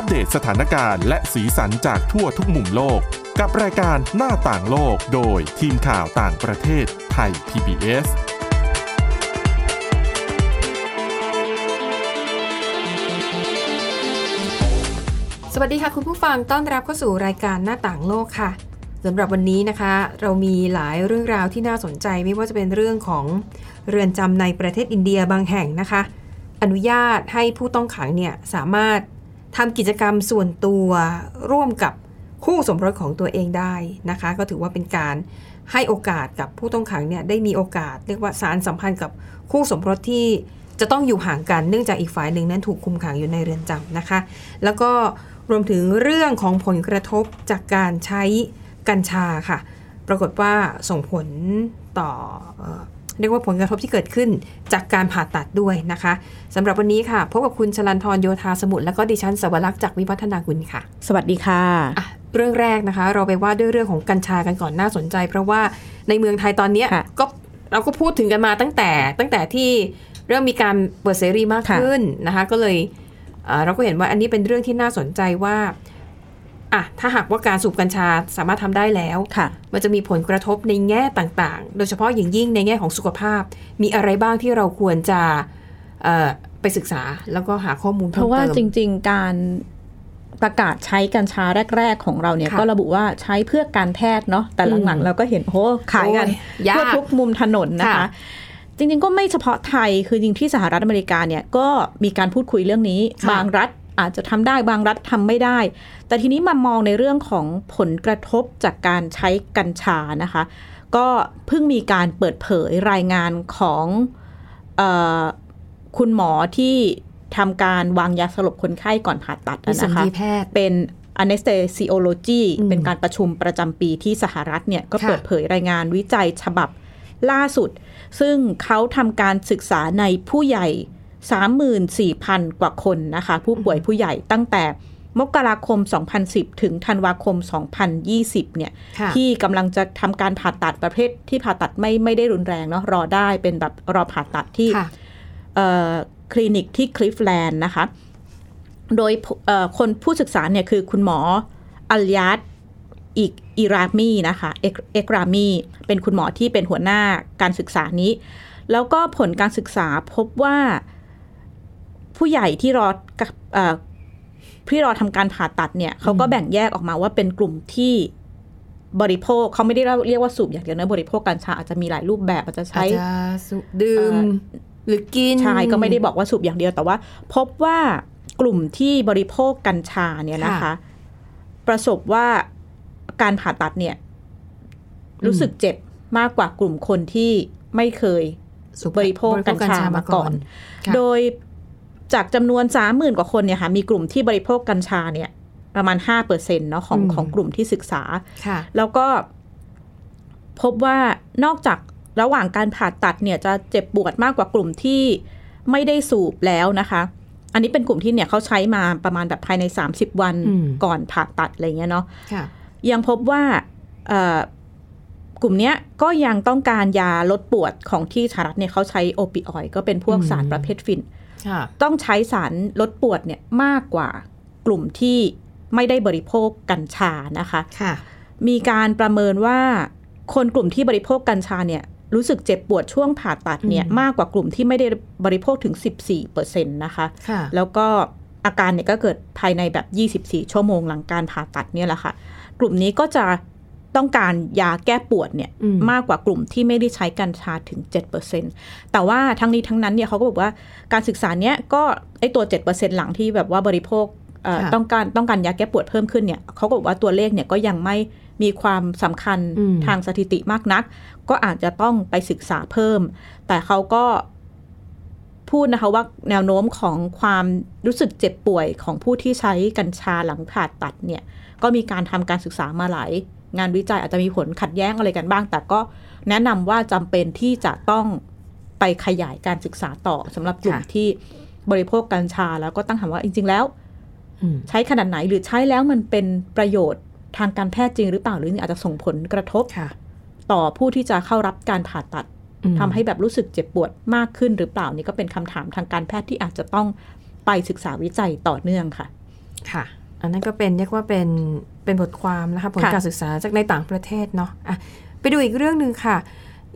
อัปเดตสถานการณ์และสีสันจากทั่วทุกมุมโลก กับรายการหน้าต่างโลกโดยทีมข่าวต่างประเทศไทย PBS สวัสดีค่ะคุณผู้ฟังต้อนรับเข้าสู่รายการหน้าต่างโลกค่ะสำหรับวันนี้นะคะ เรามีหลายเรื่องราวที่น่าสนใจไม่ว่าจะเป็นเรื่องของเรือนจำในประเทศอินเดียบางแห่งนะคะ อนุญาตให้ผู้ต้องขังเนี่ยสามารถ ทำกิจกรรมส่วนตัวร่วมกับคู่สมรสของตัวเองได้นะคะ ก็ถือว่าเป็นการให้โอกาสกับผู้ต้องขังเนี่ยได้มีโอกาส เรียกว่าสารสัมพันธ์กับคู่สมรสที่จะต้องอยู่ห่างกันเนื่องจากอีกฝ่ายหนึ่งนั้นถูกคุมขังอยู่ในเรือนจำนะคะ แล้วก็รวมถึงเรื่องของผลกระทบจากการใช้กัญชาค่ะ ปรากฏว่าส่งผลต่อ เอ่อเรียกว่าผลกระทบที่เกิดขึ้นจากการผ่าตัดด้วยนะคะสำหรับวันนี้ค่ะ พบกับคุณชลันทรโยธาสมุทรและก็ดิฉันสวรักษ์จากวิวัฒนาคุณค่ะ สวัสดีค่ะอะเรื่องแรกนะคะ เราไปว่าด้วยเรื่องของกัญชากันก่อนน่าสนใจ เพราะว่าในเมืองไทยตอนเนี้ยค่ะก็เราก็พูดถึงกันมาตั้งแต่ตั้งแต่ที่เริ่มมีการเปิดเสรีมากค่ะขึ้นนะคะ ก็เลยเอ่อเราก็เห็นว่าอันนี้เป็นเรื่องที่น่าสนใจว่า อะถ้าหากว่าการสูบกัญชาสามารถทำได้แล้วค่ะมันจะมีผลกระทบในแง่ต่างๆ โดยเฉพาะอย่างยิ่งในแง่ของสุขภาพ มีอะไรบ้างที่เราควรจะเอ่อไปศึกษาแล้วก็หาข้อมูลเพเพิ่มราะว่าเติมจริง ๆ การประกาศใช้กัญชาแรก ๆ ของเราเนี่ยค่ะก็ระบุว่าใช้เพื่อการแพทย์เนาะแต่หลังอืมๆเราก็เห็นโอ้ขายกันโอ้ยยากทั่วทุกมุมถนนนะคะค่ะจริง ๆ ก็ไม่เฉพาะไทยคือจริงที่สหรัฐอเมริกาเนี่ยก็มีการพูดคุยเรื่องนี้ค่ะบางรัฐ อาจจะทำได้บางรัฐทำไม่ได้ แต่ทีนี้มามองในเรื่องของผลกระทบจากการใช้กัญชานะคะ ก็เพิ่งมีการเปิดเผยรายงานของเออคุณหมอที่ทำการวางยาสลบคนไข้ก่อนผ่าตัดมีอะสัญนะคะญีแพทย์เป็น anesthesiology อืมเป็นการประชุมประจำปีที่สหรัฐเนี่ยก็ค่ะเปิดเผยรายงานวิจัยฉบับล่าสุด ซึ่งเขาทำการศึกษาในผู้ใหญ่ 34,000 กว่าคนนะคะ ผู้ป่วยผู้ใหญ่ตั้งแต่มกราคม 2010 ถึงธันวาคม 2020 เนี่ยค่ะที่กำลังจะทำการผ่าตัดประเภทที่ผ่าตัดไม่ไม่ได้รุนแรงเนาะรอได้เป็นแบบรอผ่าตัดที่ค่ะเอ่อคลินิกที่คลิฟแลนด์นะคะ โดยผู้เอ่อคนผู้ศึกษาเนี่ยคือคุณหมออัลยาดอีกอิรามีนะคะเอกเอกรามีเป็นคุณหมอที่เป็นหัวหน้าการศึกษานี้ แล้วก็ผลการศึกษาพบว่า ผู้ใหญ่ที่รอเอ่อที่รอทำการผ่าตัดเนี่ยเขาก็แบ่งแยกออกมาว่าเป็นกลุ่มที่บริโภคเขาไม่ได้เรียกว่าสูบอย่างเดียวนะบริโภคกัญชาอาจจะมีหลายรูปแบบอาจจะอาใช้จจะสูบดื่มเอ่อหรือกินใช่ก็ไม่ได้บอกว่าสูบอย่างเดียวแต่ว่า พบว่ากลุ่มที่บริโภคกัญชาเนี่ยนะคะค่ะประสบว่าการผ่าตัดเนี่ย รู้สึกเจ็บมากกว่ากลุ่มคนที่ไม่เคยสูบบริโภคกัญชามาก่อนค่ะโดย จากจำนวนสามหมื่นกว่าคนเนี่ยค่ะมีกลุ่มที่บริโภคกัญชาเนี่ยประมาณห้าเปอร์เซ็นต์เนาะของอืมของกลุ่มที่ศึกษาค่ะแล้วก็พบว่านอกจากระหว่างการผ่าตัดเนี่ยจะเจ็บปวดมากกว่ากลุ่มที่ไม่ได้สูบแล้วนะคะ อันนี้เป็นกลุ่มที่เนี่ยเขาใช้มาประมาณแบบภายใน 30 วันอืมก่อนผ่าตัดอะไรเงี้ยเนาะค่ะยังพบว่าเอ่อกลุ่มเนี้ยก็ยังต้องการยาลดปวดของที่สหรัฐเนี่ยเขาใช้โอปิออยด์ก็เป็นพวกอืมสารประเภทฟินค่ะ ต้องใช้สารลดปวดเนี่ยมากกว่ากลุ่มที่ไม่ได้บริโภคกัญชานะคะค่ะมีการประเมินว่าคนกลุ่มที่บริโภคกัญชาเนี่ยรู้สึกเจ็บปวดช่วงผ่าตัดเนี่ยอืมมากกว่ากลุ่มที่ไม่ได้บริโภคถึง 14%นะคะค่ะแล้วก็อาการเนี่ยก็เกิดภายในแบบ 24 ชั่วโมงหลังการผ่าตัดเนี่ยแหละค่ะ กลุ่มนี้ก็จะ ต้องการยาแก้ปวดเนี่ยอืมมากกว่ากลุ่มที่ไม่ได้ใช้กัญชาถึง 7%แต่ว่าทั้งนี้ทั้งนั้นเนี่ยเขาก็บอกว่าการศึกษาเนี้ยก็ไอตัว 7%หลังที่แบบว่าบริโภคเอ่อค่ะต้องการต้องการยาแก้ปวดเพิ่มขึ้นเนี่ยเขาก็บอกว่าตัวเลขเนี่ยก็ยังไม่มีความสำคัญอืมทางสถิติมากนัก ก็อาจจะต้องไปศึกษาเพิ่ม แต่เขาก็พูดนะคะว่าแนวโน้มของความรู้สึกเจ็บป่วยของผู้ที่ใช้กัญชาหลังผ่าตัดเนี่ย ก็มีการทำการศึกษามาหลาย งานวิจัยอาจจะมีผลขัดแย้งอะไรกันบ้าง แต่ก็แนะนำว่าจำเป็นที่จะต้องไปขยายการศึกษาต่อสำหรับกลุ่มค่ะที่บริโภคกัญชา แล้วก็ตั้งคำว่าจริง ๆ แล้วอืมใช้ขนาดไหนหรือใช้แล้วมันเป็นประโยชน์ทางการแพทย์จริงหรือเปล่าหรืออาจจะส่งผลกระทบค่ะต่อผู้ที่จะเข้ารับการผ่าตัดอืมทำให้แบบรู้สึกเจ็บปวดมากขึ้นหรือเปล่านี่ก็เป็นคำถามทางการแพทย์ที่อาจจะต้องไปศึกษาวิจัยต่อเนื่องค่ะ ค่ะ อันนั้นก็เป็นเรียกว่าเป็นเป็นบทความนะคะผลค่ะการศึกษาจากในต่างประเทศเนาะอะไปดูอีกเรื่องหนึ่งค่ะ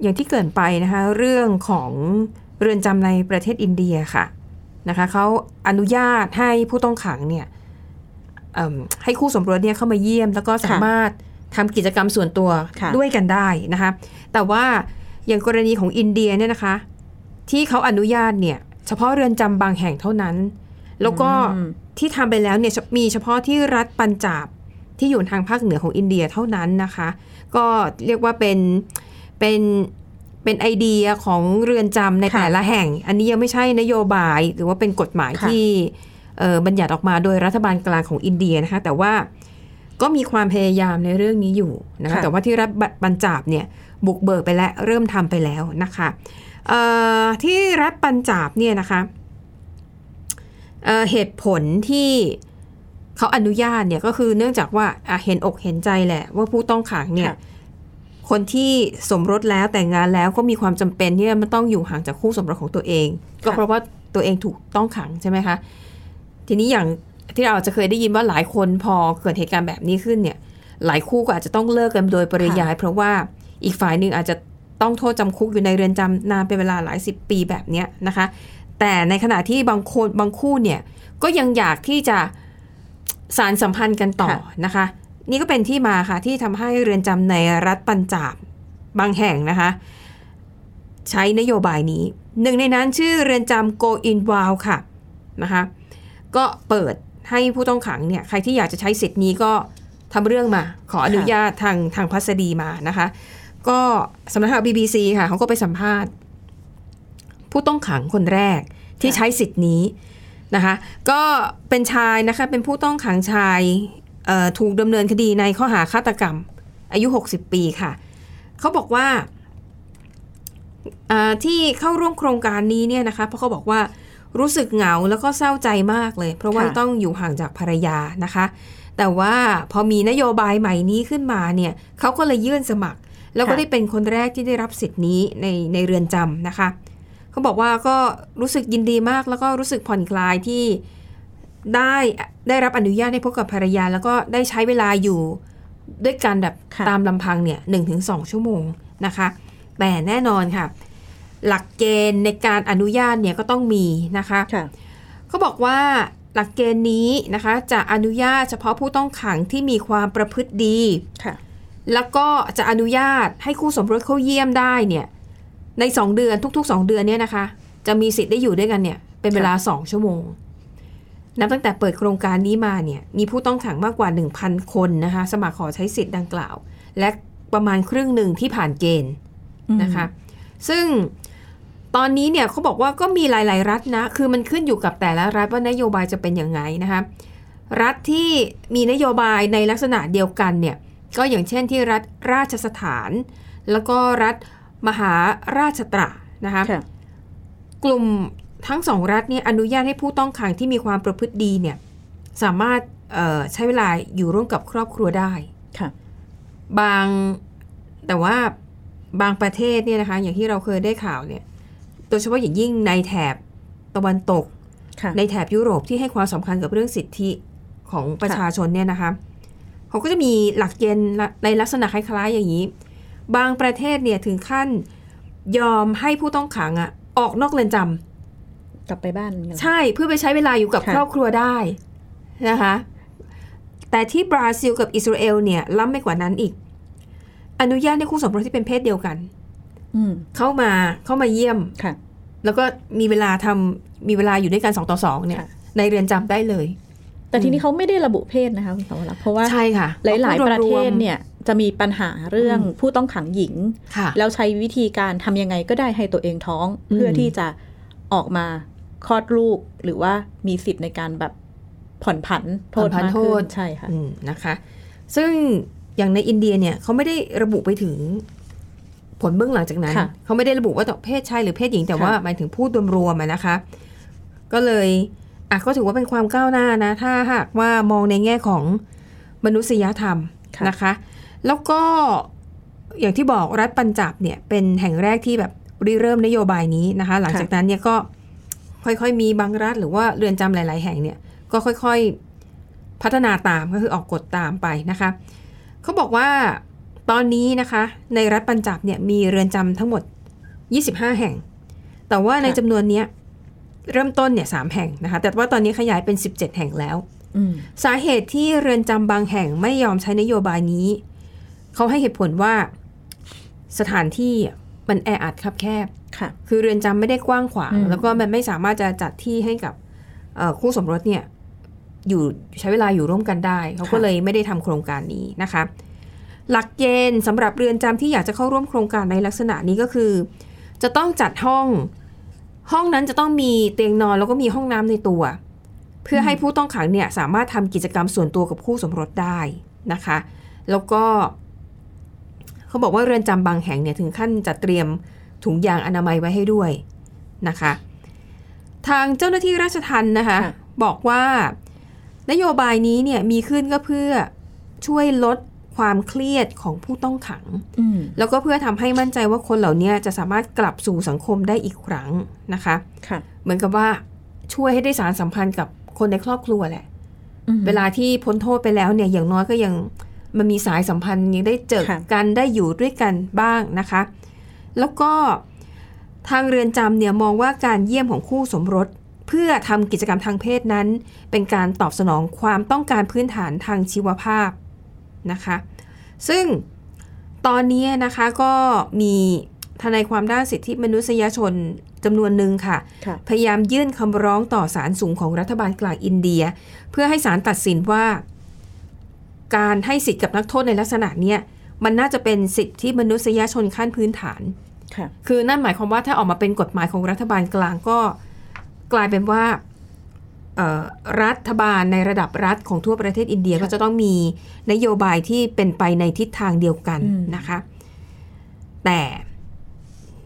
อย่างที่เกรินไปนะคะ เรื่องของเรือนจำในประเทศอินเดียค่ะนะคะเขาอนุญาตให้ผู้ต้องขังเนี่ยเอิ่มให้คู่สมรสเนี่ยเข้ามาเยี่ยม แล้วก็สามารถทำกิจกรรมส่วนตัวค่ะด้วยกันได้นะคะ แต่ว่าอย่างกรณีของอินเดียเนี่ยนะคะ ที่เขาอนุญาตเนี่ย เฉพาะเรือนจำบางแห่งเท่านั้น แล้วก็อืม ที่ทำไปแล้วเนี่ยมีเฉพาะที่รัฐปัญจาบที่อยู่ทางภาคเหนือของอินเดียเท่านั้นนะคะ ก็เรียกว่าเป็นเป็นเป็นไอเดียของเรือนจำในค่ะแต่ละแห่ง อันนี้ยังไม่ใช่นโยบายหรือว่าเป็นกฎหมายค่ะที่เอ่อบัญญัติออกมาโดยรัฐบาลกลางของอินเดียนะคะ แต่ว่าก็มีความพยายามในเรื่องนี้อยู่นะคะค่ะแต่ว่าที่รัฐปัญจาบเนี่ยบุกเบิกไปแล้วเริ่มทำไปแล้วนะคะเอ่อที่รัฐปัญจาบเนี่ยนะคะ เอ่อเหตุผลที่เขาอนุญาตเนี่ยก็คือเนื่องจากว่าอะเห็นอกเห็นใจแหละ ว่าผู้ต้องขังเนี่ยค่ะคนที่สมรสแล้วแต่งงานแล้วก็มีความจำเป็นที่มันต้องอยู่ห่างจากคู่สมรสของตัวเอง ก็เพราะว่าตัวเองถูกต้องขังใช่ไหมคะทีนี้อย่างที่เราอาจจะเคยได้ยินว่าหลายคนพอเกิดเหตุการณ์แบบนี้ขึ้นเนี่ย หลายคู่ก็อาจจะต้องเลิกกันโดยปริยาย เพราะว่าอีกฝ่ายหนึ่งอาจจะต้องโทษจำคุกอยู่ในเรือนจำนานเป็นเวลาหลายสิบปีแบบเนี้ยนะคะ แต่ในขณะที่บางคนบางคู่เนี่ยก็ยังอยากที่จะสารสัมพันธ์กันต่อค่ะนะคะ นี่ก็เป็นที่มาค่ะที่ทำให้เรือนจำในรัฐปัญจาบบางแห่งนะคะ ใช้นโยบายนี้ หนึ่งในนั้นชื่อเรือนจำ Go In Wild ค่ะนะคะก็เปิดให้ผู้ต้องขังเนี่ยใครที่อยากจะใช้สิทธิ์นี้ก็ทำเรื่องมา ขออนุญาตทางทางพัสดีมานะคะ ก็สำนักข่าว BBC ค่ะเขาก็ไปสัมภาษณ์ ผู้ต้องขังคนแรกที่ค่ะใช้สิทธิ์นี้นะคะก็เป็นชายนะคะเป็นผู้ต้องขังชายเอ่อถูกดำเนินคดีในข้อหาฆาตกรรม อายุ 60 ปีค่ะ เขาบอกว่าอ่าที่เข้าร่วมโครงการนี้เนี่ยนะคะเพราะเขาบอกว่ารู้สึกเหงาแล้วก็เศร้าใจมากเลย เพราะว่าค่ะต้องอยู่ห่างจากภรรยานะคะ แต่ว่าพอมีนโยบายใหม่นี้ขึ้นมาเนี่ยเขาก็เลยยื่นสมัคร แล้วก็ได้เป็นคนแรกที่ได้รับสิทธิ์นี้ในในเรือนจำนะคะ เขาบอกว่าก็รู้สึกยินดีมาก แล้วก็รู้สึกผ่อนคลายที่ได้ได้รับอนุญาตให้พบกับภรรยา แล้วก็ได้ใช้เวลาอยู่ด้วยกันแบบค่ะตามลำพังเนี่ยหนึ่งถึงสองชั่วโมงนะคะ แต่แน่นอนค่ะ หลักเกณฑ์ในการอนุญาตเนี่ยก็ต้องมีนะคะค่ะเขาบอกว่าหลักเกณฑ์นี้นะคะจะอนุญาตเฉพาะผู้ต้องขังที่มีความประพฤติดีค่ะแล้วก็จะอนุญาตให้คู่สมรสเข้าเยี่ยมได้เนี่ย ใน 2 เดือนทุก ๆ 2 เดือนเนี่ยนะคะ จะมีสิทธิ์ได้อยู่ด้วยกันเนี่ย เป็นเวลา 2 ชั่วโมง นับตั้งแต่เปิดโครงการนี้มาเนี่ย มีผู้ต้องขังมากกว่า 1,000 คนนะคะ สมัครขอใช้สิทธิ์ดังกล่าว และประมาณครึ่งหนึ่งที่ผ่านเกณฑ์นะคะ ซึ่งตอนนี้เนี่ยเขาบอกว่าก็มีหลาย ๆ รัฐนะ คือมันขึ้นอยู่กับแต่ละรัฐว่านโยบายจะเป็นยังไงนะคะ รัฐที่มีนโยบายในลักษณะเดียวกันเนี่ย ก็อย่างเช่นที่รัฐราชสถาน แล้วก็รัฐ มหาราชตระนะคะค่ะกลุ่มทั้งสองรัฐเนี่ยอนุญาตให้ผู้ต้องขังที่มีความประพฤติดีเนี่ยสามารถเอ่อใช้เวลาอยู่ร่วมกับครอบครัวได้ค่ะบางแต่ว่าบางประเทศเนี่ยนะคะอย่างที่เราเคยได้ข่าวเนี่ยโดยเฉพาะอย่างยิ่งในแถบตะวันตกค่ะในแถบยุโรปที่ให้ความสำคัญกับเรื่องสิทธิของประชาชนเนี่ยนะคะเขาก็จะมีหลักเกณฑ์ในลักษณะคล้ายๆอย่างนี้ บางประเทศเนี่ยถึงขั้นยอมให้ผู้ต้องขังอะออกนอกเรือนจำกลับไปบ้านอย่างเงี้ยใช่เพื่อไปใช้เวลาอยู่กับค่ะครอบครัวได้นะคะแต่ที่บราซิลกับอิสราเอลเนี่ยล้ำไปกว่านั้นอีก อนุญาตให้คู่สมรสที่เป็นเพศเดียวกันอืมเข้ามาเข้ามาเยี่ยมค่ะแล้วก็มีเวลาทำมีเวลาอยู่ด้วยกันสองต่อสองเนี่ยค่ะในเรือนจำได้เลยแต่ทีนี้เขาไม่ได้ระบุเพศนะคะคุณสาวรักษ์เพราะว่าใช่ค่ะ หลาย ๆ ประเทศๆเนี่ย จะมีปัญหาเรื่องอืมผู้ต้องขังหญิงค่ะแล้วใช้วิธีการทำยังไงก็ได้ให้ตัวเองท้องอืมเพื่อที่จะออกมาคลอดลูกหรือว่ามีสิทธิ์ในการแบบผ่อนผันโทษผ่อนผันมากโทขึ้ษนใช่ค่ะอืมนะคะ ซึ่งอย่างในอินเดียเนี่ยเขาไม่ได้ระบุไปถึงผลเบื้องหลังจากนั้นค่ะเขาไม่ได้ระบุว่าเพศชายหรือเพศหญิงแต่ค่ะว่าหมายถึงพูดรวมๆอะนะคะ ก็เลยอะก็ถือว่าเป็นความก้าวหน้านะ ถ้าหากว่ามองในแง่ของมนุษยธรรมค่ะนะคะ แล้วก็อย่างที่บอกรัฐปัญจับเนี่ยเป็นแห่งแรกที่แบบริเริ่มนโยบายนี้นะคะ หลังจากนั้นเนี่ยก็ค่อยๆ มีบางรัฐหรือว่าเรือนจำหลาย ๆ แห่งเนี่ยก็ค่อยพัฒนาตามก็คือออกกฎตามไปนะคะเขาบอกว่าตอนนี้นะคะ ในรัฐปัญจับเนี่ยมีเรือนจำทั้งหมด 25 แห่ง แต่ว่าในค่ะจำนวนเนี้ยเริ่มต้นเนี่ยสามแห่งนะคะ แต่ว่าตอนนี้ขยายเป็น 17 แห่งแล้วอืมสาเหตุที่เรือนจำบางแห่งไม่ยอมใช้นโยบายนี้ เขาให้เหตุผลว่าสถานที่มันแออัดคับแคบค่ะ คือเรือนจำไม่ได้กว้างขวางอืมแล้วก็มันไม่สามารถจะจัดที่ให้กับเอ่อคู่สมรสเนี่ยอยู่ใช้เวลาอยู่ร่วมกันได้ เขาก็เลยไม่ได้ทำโครงการนี้นะคะ หลักเกณฑ์สำหรับเรือนจำที่อยากจะเข้าร่วมโครงการในลักษณะนี้ก็คือ จะต้องจัดห้อง ห้องนั้นจะต้องมีเตียงนอนแล้วก็มีห้องน้ำในตัว เพื่อให้ผู้ต้องขังเนี่ยสามารถทำกิจกรรมส่วนตัวกับคู่สมรสได้นะคะ แล้วก็ เขาบอกว่าเรือนจำบางแห่งเนี่ยถึงขั้นจัดเตรียมถุงยางอนามัยไว้ให้ด้วยนะคะ ทางเจ้าหน้าที่ราชทัณฑ์นะคะค่ะบอกว่านโยบายนี้เนี่ยมีขึ้นก็เพื่อช่วยลดความเครียดของผู้ต้องขังอืมแล้วก็เพื่อทำให้มั่นใจว่าคนเหล่านี้จะสามารถกลับสู่สังคมได้อีกครั้งนะคะค่ะเหมือนกับว่าช่วยให้ได้สารสัมพันธ์กับคนในครอบครัวแหละอืมเวลาที่พ้นโทษไปแล้วเนี่ยอย่างน้อยก็ยัง มันมีสายสัมพันธ์ยังได้เจอค่ะกันได้อยู่ด้วยกันบ้างนะคะ แล้วก็ทางเรือนจำเนี่ยมองว่าการเยี่ยมของคู่สมรส เพื่อทำกิจกรรมทางเพศนั้น เป็นการตอบสนองความต้องการพื้นฐานทางชีวภาพนะคะ ซึ่งตอนนี้นะคะก็มีทนายความด้านสิทธิมนุษยชนจำนวนหนึ่งค่ะค่ะพยายามยื่นคำร้องต่อศาลสูงของรัฐบาลกลางอินเดีย เพื่อให้ศาลตัดสินว่า การให้สิทธิ์กับนักโทษในลักษณะเนี้ยมันน่าจะเป็นสิทธิมนุษยชนขั้นพื้นฐานค่ะคือนั่นหมายความว่าถ้าออกมาเป็นกฎหมายของรัฐบาลกลางก็กลายเป็นว่าเอ่อรัฐบาลในระดับรัฐของทั่วประเทศอินเดียค่ะก็จะต้องมีนโยบายที่เป็นไปในทิศทางเดียวกันอืมนะคะ แต่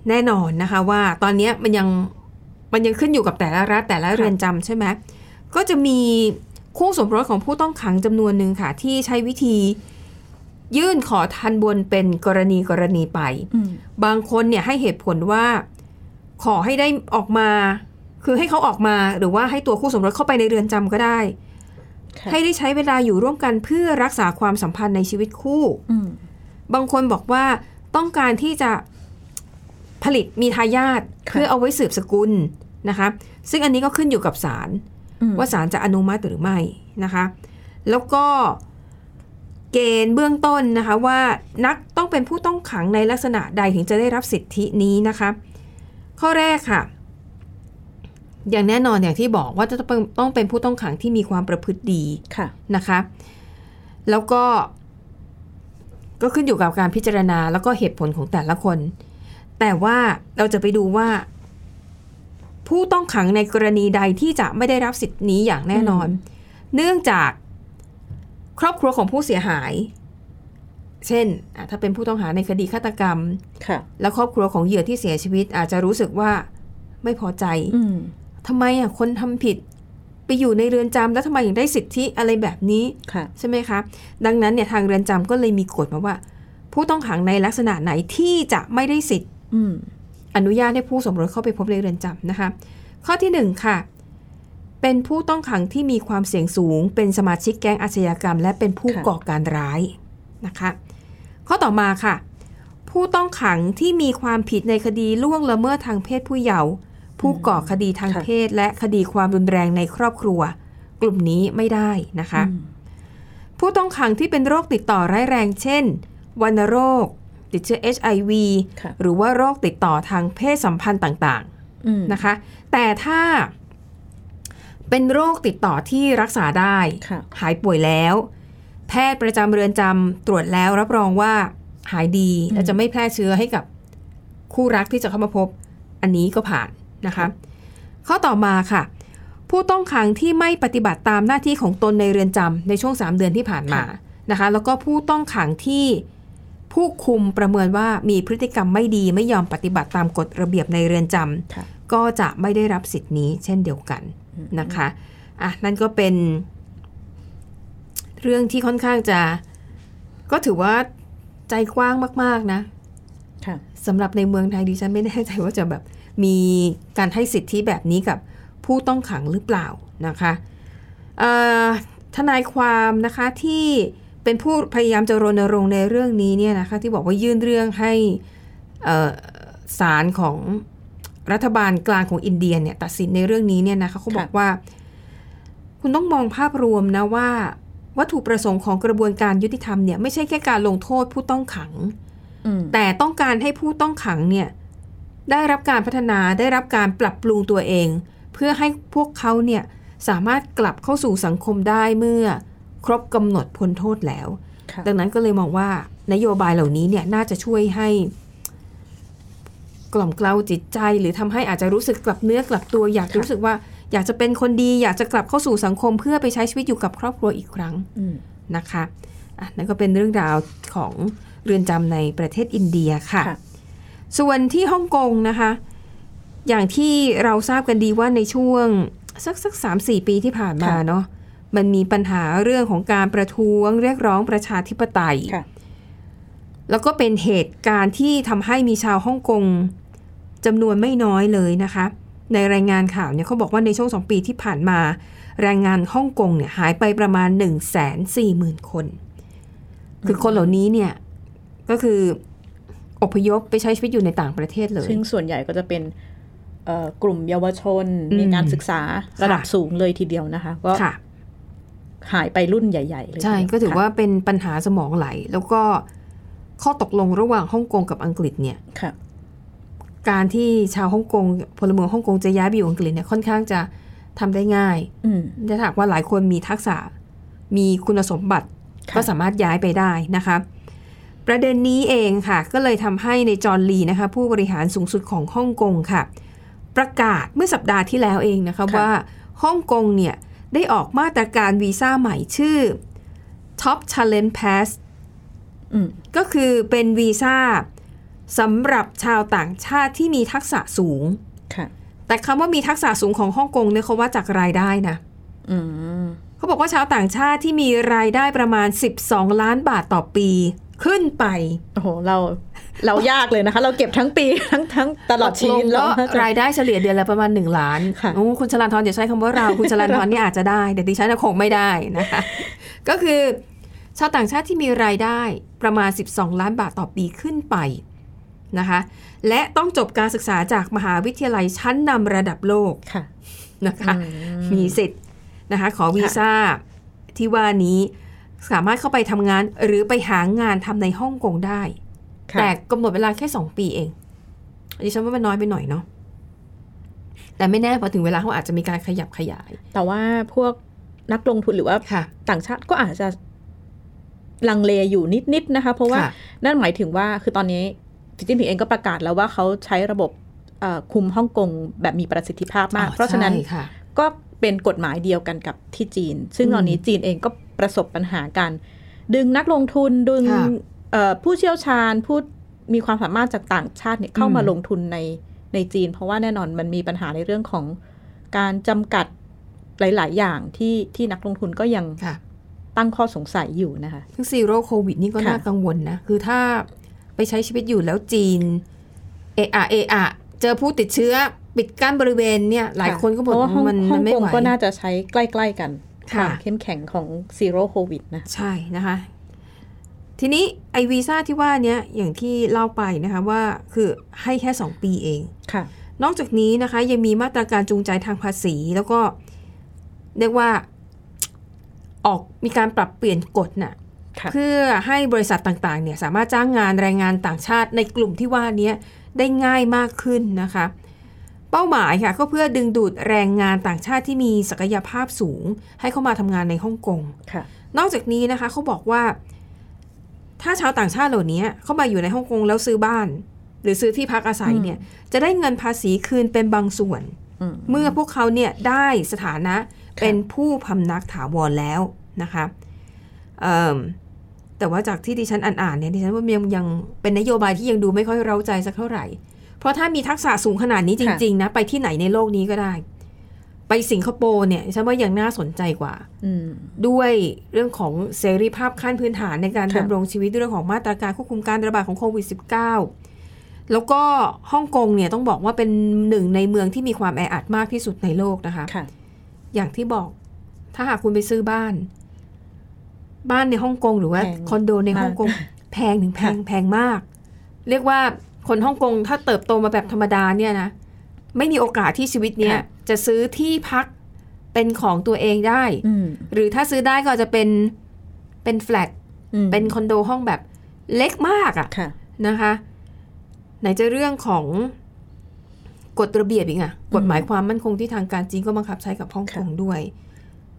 แน่นอนนะคะว่าตอนเนี้ยมันยังมันยังขึ้นอยู่กับแต่ละรัฐแต่ละเรือนจำใช่ไหมก็จะมี คู่สมรสของผู้ต้องขังจำนวนหนึ่งค่ะ ที่ใช้วิธียื่นขอทันบนเป็นกรณีกรณีไปอืมบางคนเนี่ยให้เหตุผลว่า ขอให้ได้ออกมา คือให้เขาออกมาหรือว่าให้ตัวคู่สมรสเข้าไปในเรือนจำก็ได้ค่ะให้ได้ใช้เวลาอยู่ร่วมกันเพื่อรักษาความสัมพันธ์ในชีวิตคู่อืมบางคนบอกว่าต้องการที่จะผลิตมีทายาทค่ะเพื่อเอาไว้สืบสกุลนะคะ ซึ่งอันนี้ก็ขึ้นอยู่กับศาลอืม ว่าศาลจะอนุมัติหรือไม่นะคะ แล้วก็เกณฑ์เบื้องต้นนะคะว่านักต้องเป็นผู้ต้องขังในลักษณะใดถึงจะได้รับสิทธินี้นะคะ ข้อแรกค่ะ อย่างแน่นอนอย่างที่บอกว่าจะต้องต้องเป็นผู้ต้องขังที่มีความประพฤติดีค่ะนะคะ แล้วก็ ก็ขึ้นอยู่กับการพิจารณาแล้วก็เหตุผลของแต่ละคน แต่ว่าเราจะไปดูว่า ผู้ต้องขังในกรณีใดที่จะไม่ได้รับสิทธินี้อย่างแน่นอน เนื่องจากครอบครัวของผู้เสียหาย เช่นอะถ้าเป็นผู้ต้องหาในคดีฆาตกรรมค่ะแล้วครอบครัวของเหยื่อที่เสียชีวิต อาจจะรู้สึกว่าไม่พอใจอืมทำไมอะคนทำผิดไปอยู่ในเรือนจำแล้วทำไมถึงได้สิทธิอะไรแบบนี้ค่ะใช่ไหมคะ ดังนั้นเนี่ยทางเรือนจำก็เลยมีกฎมาว่า ผู้ต้องขังในลักษณะไหนที่จะไม่ได้สิทธิ์ อืมอนุญาตให้ผู้สมรสเข้าไปพบในเรือนจำนะคะข้อที่หนึ่งค่ะ เป็นผู้ต้องขังที่มีความเสี่ยงสูง เป็นสมาชิกแก๊งอาชญากรรม และเป็นผู้ค่ะก่อการร้ายนะคะข้อต่อมาค่ะ ผู้ต้องขังที่มีความผิดในคดีล่วงละเมิดทางเพศผู้เยาว์ผู้ก่อคดีทางเพศ และคดีความรุนแรงในครอบครัว กลุ่มนี้ไม่ได้นะคะอืมผู้ต้องขังที่เป็นโรคติดต่อร้ายแรง เช่นวัณโรค ติดเชื้อ HIV ค่ะหรือว่าโรคติดต่อทางเพศสัมพันธ์ต่างอืมๆนะคะ แต่ถ้าเป็นโรคติดต่อที่รักษาได้ค่ะหายป่วยแล้ว แพทย์ประจำเรือนจำตรวจแล้วรับรองว่าหายดีและจะไม่แพร่เชื้อให้กับคู่รักที่จะเข้ามาพบ อันนี้ก็ผ่านนะคะ ข้อต่อมาค่ะ ผู้ต้องขังที่ไม่ปฏิบัติตามหน้าที่ของตนในเรือนจำในช่วง 3 เดือนที่ผ่านมานะคะ แล้วก็ผู้ต้องขังที่ ผู้คุมประเมินว่ามีพฤติกรรมไม่ดีไม่ยอมปฏิบัติตามกฎระเบียบในเรือนจำค่ะก็จะไม่ได้รับสิทธินี้เช่นเดียวกันนะคะอะนั่นก็เป็น เรื่องที่ค่อนข้างจะ ก็ถือว่าใจกว้างมาก ๆ นะค่ะสำหรับในเมืองไทยดิฉันไม่แน่ใจว่าจะแบบมีการให้สิทธิแบบนี้กับผู้ต้องขังหรือเปล่านะคะเอ่อทนายความนะคะที่ เป็นผู้พยายามจะรณรงค์ในเรื่องนี้เนี่ยนะคะที่บอกว่ายื่นเรื่องให้เอ่อศาลของรัฐบาลกลางของอินเดียเนี่ยตัดสินในเรื่องนี้เนี่ยนะคะเขาบอกว่า คุณต้องมองภาพรวมนะว่า วัตถุประสงค์ของกระบวนการยุติธรรมเนี่ยไม่ใช่แค่การลงโทษผู้ต้องขังอืมแต่ต้องการให้ผู้ต้องขังเนี่ยได้รับการพัฒนาได้รับการปรับปรุงตัวเอง เพื่อให้พวกเขาเนี่ยสามารถกลับเข้าสู่สังคมได้เมื่อ ครบกำหนดพ้นโทษแล้วค่ะดังนั้นก็เลยมองว่านโยบายเหล่านี้เนี่ยน่าจะช่วยให้ กล่อมเกลาจิตใจ หรือทำให้อาจจะรู้สึกกลับเนื้อกลับตัว อยากค่ะรู้สึกว่า อยากจะเป็นคนดี อยากจะกลับเข้าสู่สังคม เพื่อไปใช้ชีวิตอยู่กับครอบครัวอีกครั้งอืมนะคะอะนั่นก็เป็นเรื่องราวของเรือนจำในประเทศอินเดียค่ะค่ะส่วนที่ฮ่องกงนะคะ อย่างที่เราทราบกันดีว่าในช่วงสักสักสามสี่ปีที่ผ่านมาค่ะเนาะ มันมีปัญหาเรื่องของการประท้วงเรียกร้องประชาธิปไตยค่ะแล้วก็เป็นเหตุการณ์ที่ทำให้มีชาวฮ่องกงจำนวนไม่น้อยเลยนะคะ ในรายงานข่าวเนี่ยเขาบอกว่าในช่วงสองปีที่ผ่านมา แรงงานฮ่องกงเนี่ยหายไปประมาณ1 4 0 0 0 0คน คือคนเหล่านี้เนี่ยก็คืออพยพไปใช้ชีวิตอยู่ในต่างประเทศเลย ซึ่งส่วนใหญ่ก็จะเป็นเอ่อกลุ่มเยาวชนอืมมีการศึกษาระดับค่ะสูงเลยทีเดียวนะคะ ก็ค่ะ หายไปรุ่นใหญ่ ๆ เลย ใช่ทีเดียก็ถือค่ะว่าเป็นปัญหาสมองไหล แล้วก็ข้อตกลงระหว่างฮ่องกงกับอังกฤษเนี่ยค่ะการที่ชาวฮ่องกงพลเมืองฮ่องกงจะย้ายไปอยู่อังกฤษเนี่ยค่อนข้างจะทำได้ง่ายอืมถ้าหากว่าหลายคนมีทักษะ มีคุณสมบัติค่ะก็สามารถย้ายไปได้นะคะ ประเด็นนี้เองค่ะ ก็เลยทำให้ในจอห์นลีนะคะ ผู้บริหารสูงสุดของฮ่องกงค่ะ ประกาศเมื่อสัปดาห์ที่แล้วเองนะคะค่ะว่าฮ่องกงเนี่ย ได้ออกมาตรการวีซ่าใหม่ชื่อ Top Talent Pass อืมก็คือเป็นวีซ่าสำหรับชาวต่างชาติที่มีทักษะสูงค่ะแต่คำว่ามีทักษะสูงของฮ่องกงเนี่ยเขาว่าจากรายได้นะอืมเขาบอกว่าชาวต่างชาติที่มีรายได้ประมาณ 12 ล้านบาทต่อปี ขึ้นไป โอ้โห เรา เรายากเลยนะคะ เราเก็บทั้งปีทั้งทั้งตลอดชีวิตตกลงเราก็รายได้เฉลี่ยเดือนละประมาณ 1 ล้านค่ะโอ้คุณชลันทรอย่าใช้คำว่าเราคุณชลันทรเนี่ยอาจจะได้แต่ดิฉันน่ะคงไม่ได้นะคะก็คือชาวต่างชาติที่มีรายได้ประมาณ 12 ล้านบาทต่อปีขึ้นไปนะคะและต้องจบการศึกษาจากมหาวิทยาลัยชั้นนำระดับโลกค่ะนะคะอืมมีสิทธิ์นะคะขอวีซ่าที่ว่านี้สามารถเข้าไปทำงานหรือไปหางานทำในฮ่องกงได้ค่ะ แต่กำหนดเวลาแค่2ปีเองดิฉันว่ามันน้อยไปหน่อยเนาะแต่ไม่แน่พอถึงเวลาเขาอาจจะมีการขยับขยาย แต่ว่าพวกนักลงทุนหรือว่าค่ะต่างชาติก็อาจจะลังเลอยู่นิดๆนะคะ เพราะว่าค่ะนั่นหมายถึงว่าคือตอนนี้สีจิ้นผิงเองก็ประกาศแล้วว่าเขาใช้ระบบเอ่อคุมฮ่องกงแบบมีประสิทธิภาพมากอ๋อเพราะฉะนั้นใช่ค่ะก็เป็นกฎหมายเดียวกันกับที่จีน ซึ่งอืมตอนนี้จีนเองก็ประสบปัญหาการดึงนักลงทุนดึงค่ะเอ่อ ผู้เชี่ยวชาญผู้มีความสามารถจากต่างชาติเนี่ยเข้าอืมมาลงทุนในในจีน เพราะว่าแน่นอนมันมีปัญหาในเรื่องของการจำกัดหลาย ๆ อย่างที่ที่นักลงทุนก็ยังค่ะตั้งข้อสงสัยอยู่นะคะซึ่งซีโร่โควิดนี่ก็ค่ะน่ากังวลนะ คือถ้าไปใช้ชีวิตอยู่แล้วจีน เอะอะเอะอะเจอผู้ติดเชื้อปิดกั้นบริเวณเนี่ยหลายคนก็บอเพกราะว่าฮ่องมันฮ่มัองนไม่กงไหวก็น่าจะใช้ใกล้ ๆ กัน ค่ะวามเข้มแข็งของซีโร่โควิดนะ ใช่นะคะ ทีนี้ไอวีซ่าที่ว่าเนี้ยอย่างที่เล่าไปนะคะว่าคือให้แค่ 2 ปีเองค่ะ นอกจากนี้นะคะยังมีมาตรการจูงใจทางภาษี แล้วก็เรียกว่าออกมีการปรับเปลี่ยนกฎน่ะค่ะเพื่อให้บริษัทต่างๆเนี่ยสามารถจ้างงานแรงงานต่างชาติในกลุ่มที่ว่านี้ได้ง่ายมากขึ้นนะคะ เป้าหมายค่ะก็เพื่อดึงดูดแรงงานต่างชาติที่มีศักยภาพสูง ให้เข้ามาทำงานในฮ่องกงค่ะนอกจากนี้นะคะเขาบอกว่า ถ้าชาวต่างชาติเหล่านี้เข้ามาอยู่ในฮ่องกงแล้วซื้อบ้าน หรือซื้อที่พักอาศัยเนี่ยจะได้เงินภาษีคืนเป็นบางส่วนอืมเมื่อพวกเขาเนี่ยได้สถานะเป็นผู้พำนักถาวรแล้วนะคะเอิ่มแต่ว่าจากที่ดิฉันอ่านๆเนี่ยดิฉันว่ายังยังเป็นนโยบายที่ยังดูไม่ค่อยเร้าใจสักเท่าไหร่ เพราะถ้ามีทักษะสูงขนาดนี้จริง ๆ นะ ไปที่ไหนในโลกนี้ก็ได้ ไปสิงคโปร์เนี่ยดิฉันว่ายังน่าสนใจกว่าอืมด้วยเรื่องของเสรีภาพขั้นพื้นฐานในการค่ะดำรงชีวิตเรื่องของมาตรการควบคุมการระบาดของโควิด -19 แล้วก็ฮ่องกงเนี่ยต้องบอกว่าเป็นหนึ่งในเมืองที่มีความแออัดมากที่สุดในโลกนะคะค่ะอย่างที่บอกถ้าหากคุณไปซื้อบ้าน บ้านในฮ่องกงหรือว่าแพงคอนโดในมากฮ่องกงแพงถึงแพงแพงมาก เรียกว่าคนฮ่องกงถ้าเติบโตมาแบบธรรมดาเนี่ยนะ ไม่มีโอกาสที่ชีวิตเนี้ยค่ะจะซื้อที่พักเป็นของตัวเองได้อืมหรือถ้าซื้อได้ก็จะเป็นเป็นแฟลตอืมเป็นคอนโดห้องแบบเล็กมากอะค่ะนะคะ ไหนจะเรื่องของกฎระเบียบอีกอะกฎหมายความมั่นคงที่ทางการจีนก็บังคับใช้กับฮ่องกงด้วย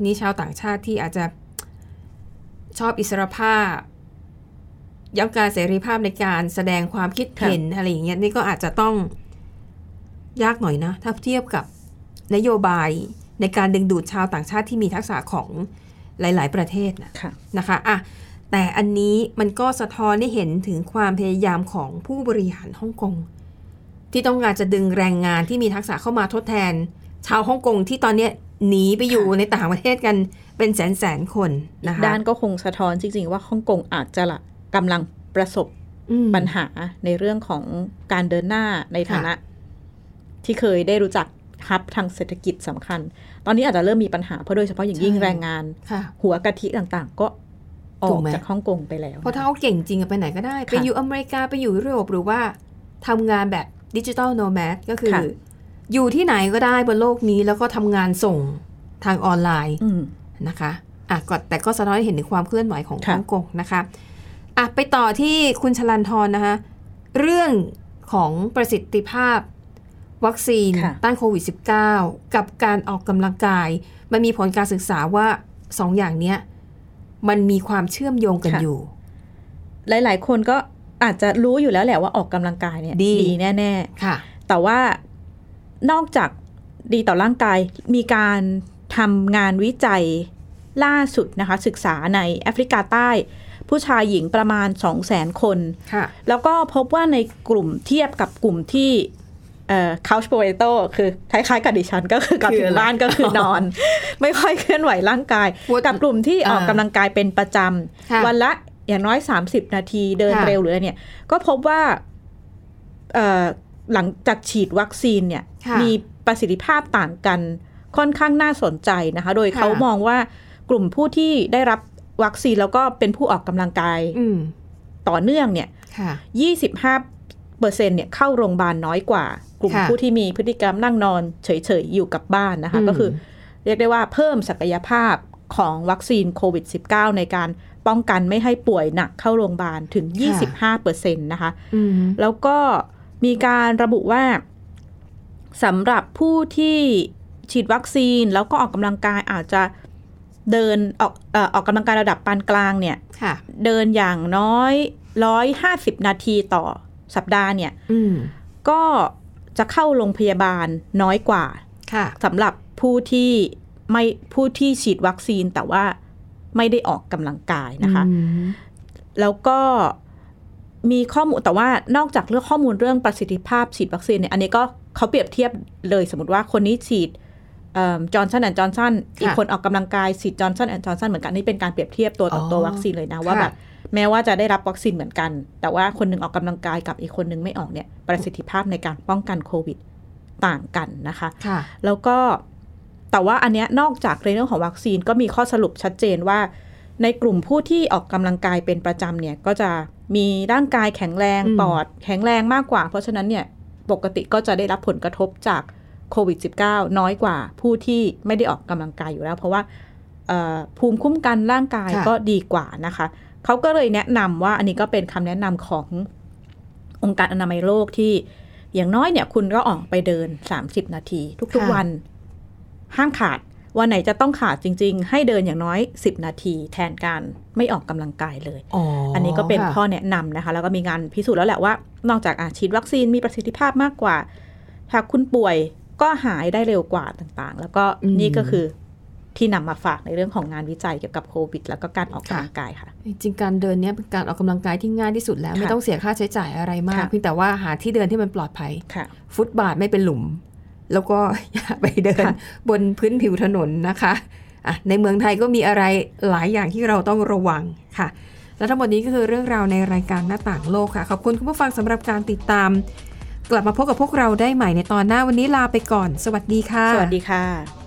นี่ชาวต่างชาติที่อาจจะชอบอิสรภาพย้ำการเสรีภาพในการแสดงความคิดเห็นอะไรอย่างเงี้ยนี่ก็อาจจะต้อง ยากหน่อยนะ ถ้าเทียบกับนโยบายในการดึงดูดชาวต่างชาติที่มีทักษะของหลาย ๆ ประเทศนะค่ะนะคะอะแต่อันนี้มันก็สะท้อนให้เห็นถึงความพยายามของผู้บริหารฮ่องกงที่ต้องการจะดึงแรงงานที่มีทักษะเข้ามาทดแทน ชาวฮ่องกงที่ตอนเนี้ยหนีไปอยู่ในต่างประเทศกันเป็นแสนแสนๆคนนะคะด้านก็คงสะท้อนจริง ๆ ว่าฮ่องกงอาจจะละกำลังประสบอืมปัญหาในเรื่องของการเดินหน้าในฐานะ ที่เคยได้รู้จักฮับทางเศรษฐกิจสำคัญ ตอนนี้อาจจะเริ่มมีปัญหาเพราะโดยเฉพาะอย่างยิ่งใช่แรงงานค่ะหัวกะทิต่างๆ ก็อถูอกกไหมจากฮ่องกงไปแล้ว เพราะถ้าเขาเก่งจริงอะไปไหนก็ได้ ไปอยู่อเมริกาไปอยู่ยุโรปหรือว่าทำงานแบบดิจิ t a ลโนแมดก็คือค่ะอยู่ที่ไหนก็ได้บนโลกนี้แล้วก็ทำงานส่งทางออนไลน์อืมนะคะอะก็แต่ก็สะท้อนให้เห็นถึงความเคลื่อนไหวของค่ะฮ่องกงนะคะอะไปต่อที่คุณชลันทรนะคะ เรื่องของประสิทธิภาพ วัคซีนค่ะต้านโควิด -19 กับการออกกำลังกาย มันมีผลการศึกษาว่าสองอย่างเนี้ยมันมีความเชื่อมโยงกันอยู่ หลาย ๆ คนก็อาจจะรู้อยู่แล้วแหละว่าออกกำลังกายเนี่ยดีแน่ค่ะๆแต่ว่านอกจากดีต่อร่างกายมีการทำงานวิจัยล่าสุดนะคะ ศึกษาในแอฟริกาใต้ ผู้ชายหญิงประมาณ 2 0 0 0 0 0 คนค่ะแล้วก็พบว่าในกลุ่มเทียบกับกลุ่มที่ เอ่อ couch potato คือคล้ายๆกับดิฉันก็คือกลับคือถึอะงไรบ้านก็คือนอน ไม่ค่อยเคลื่อนไหวร่างกาย What- กับกลุ่มที่ออกอ่ากำลังกายเป็นประจค่ะำวันละอย่างน้อย 30 นาทีเดินค่ะเร็วหรืออะไรเนี่ย ก็พบว่าเอ่อหลังจากฉีดวัคซีนเนี่ยค่ะมีประสิทธิภาพต่างกันค่อนข้างน่าสนใจนะคะ โดยค่ะเขามองว่ากลุ่มผู้ที่ได้รับวัคซีนแล้วก็เป็นผู้ออกกำลังกายอืมต่อเนื่องเนี่ยค่ะ25 เปอร์เซ็นเนี่ยเข้าโรงพยาบาลน้อยกว่า กลุ่มค่ะผู้ที่มีพฤติกรรมนั่งนอนเฉยๆ อยู่กับบ้านนะคะอืมก็คือเรียกได้ว่าเพิ่มศักยภาพของวัคซีนโควิด -19 ในการป้องกันไม่ให้ป่วยหนักเข้าโรงพยาบาลถึง 25เปอร์เซ็นต์นะคะอืมแล้วก็มีการระบุว่าสำหรับผู้ที่ฉีดวัคซีนแล้วก็ออกกำลังกายอาจจะเดินออกเอ่อออกกำลังกายระดับปานกลางเนี่ยค่ะเดินอย่างน้อยร้อยห้าสิบนาทีต่อ สัปดาห์เนี่ยอืมก็จะเข้าโรงพยาบาลน้อยกว่าค่ะสำหรับผู้ที่ไม่ผู้ที่ฉีดวัคซีนแต่ว่าไม่ได้ออกกำลังกายนะคะอืมแล้วก็มีข้อมูลแต่ว่านอกจากเรื่องข้อมูลเรื่องประสิทธิภาพฉีดวัคซีนเนี่ยอันนี้ก็เขาเปรียบเทียบเลยสมมติว่าคนนี้ฉีดจอห์นสันแอนด์จอห์นสันอีกคนออกกำลังกายฉีดจอห์นสันแอนด์จอห์นสันเหมือนกันนี่เป็นการเปรียบเทียบตัวต่อตัววัคซีนเลยนะว่าแบบ แม้ว่าจะได้รับวัคซีนเหมือนกัน แต่ว่าคนหนึ่งออกกำลังกายกับอีกคนหนึ่งไม่ออกเนี่ยประสิทธิภาพในการป้องกันโควิดต่างกันนะคะค่ะแล้วก็แต่ว่าอันเนี้ยนอกจากในเรื่องของวัคซีนก็มีข้อสรุปชัดเจนว่า ในกลุ่มผู้ที่ออกกำลังกายเป็นประจำเนี่ยก็จะมีร่างกายแข็งแรงอืมปอดแข็งแรงมากกว่า เพราะฉะนั้นเนี่ยปกติก็จะได้รับผลกระทบจากโควิด -19 น้อยกว่าผู้ที่ไม่ได้ออกกำลังกายอยู่แล้ว เพราะว่าเอ่อภูมิคุ้มกันร่างกายค่ะก็ดีกว่านะคะ เขาก็เลยแนะนำว่าอันนี้ก็เป็นคำแนะนำขององค์การอนามัยโลกที่อย่างน้อยเนี่ย คุณก็ออกไปเดิน30นาที ทุกค่ะๆวัน ห้ามขาดวันไหนจะต้องขาดจริง ๆ ให้เดินอย่างน้อย10นาที แทนการไม่ออกกำลังกายเลยอ๋ออัอันนี้ก็เป็นข้อแนะนำนะคะ แล้วก็มีงานพิสูจน์แล้วแหละว่า นอกจากอาฉีดวัคซีนมีประสิทธิภาพมากกว่าถ้าคุณป่วยก็หายได้เร็วกว่าต่างๆ แล้วก็นี่ก็คือ ที่นำมาฝากในเรื่องของงานวิจัยเกี่ยวกับโควิด แล้วก็การออกกำลังกายค่ะ จริงๆการเดินเนี้ยเป็นการออกกำลังกายที่ง่ายที่สุดแล้วค่ะไม่ต้องเสียค่าใช้จ่ายอะไรมากค่ะเพียงแต่ว่าหาที่เดินที่มันปลอดภัยค่ะฟุตบาทไม่เป็นหลุม แล้วก็อย่าไปเดินค่ะบนพื้นผิวถนนนะคะอะในเมืองไทยก็มีอะไรหลายอย่างที่เราต้องระวังค่ะและทั้งหมดนี้ก็คือเรื่องราวในรายการหน้าต่างโลกค่ะ ขอบคุณคุณผู้ฟังสำหรับการติดตาม กลับมาพบกับพวกเราได้ใหม่ในตอนหน้าวันนี้ลาไปก่อน สวัสดีค่ะ สวัสดีค่ะ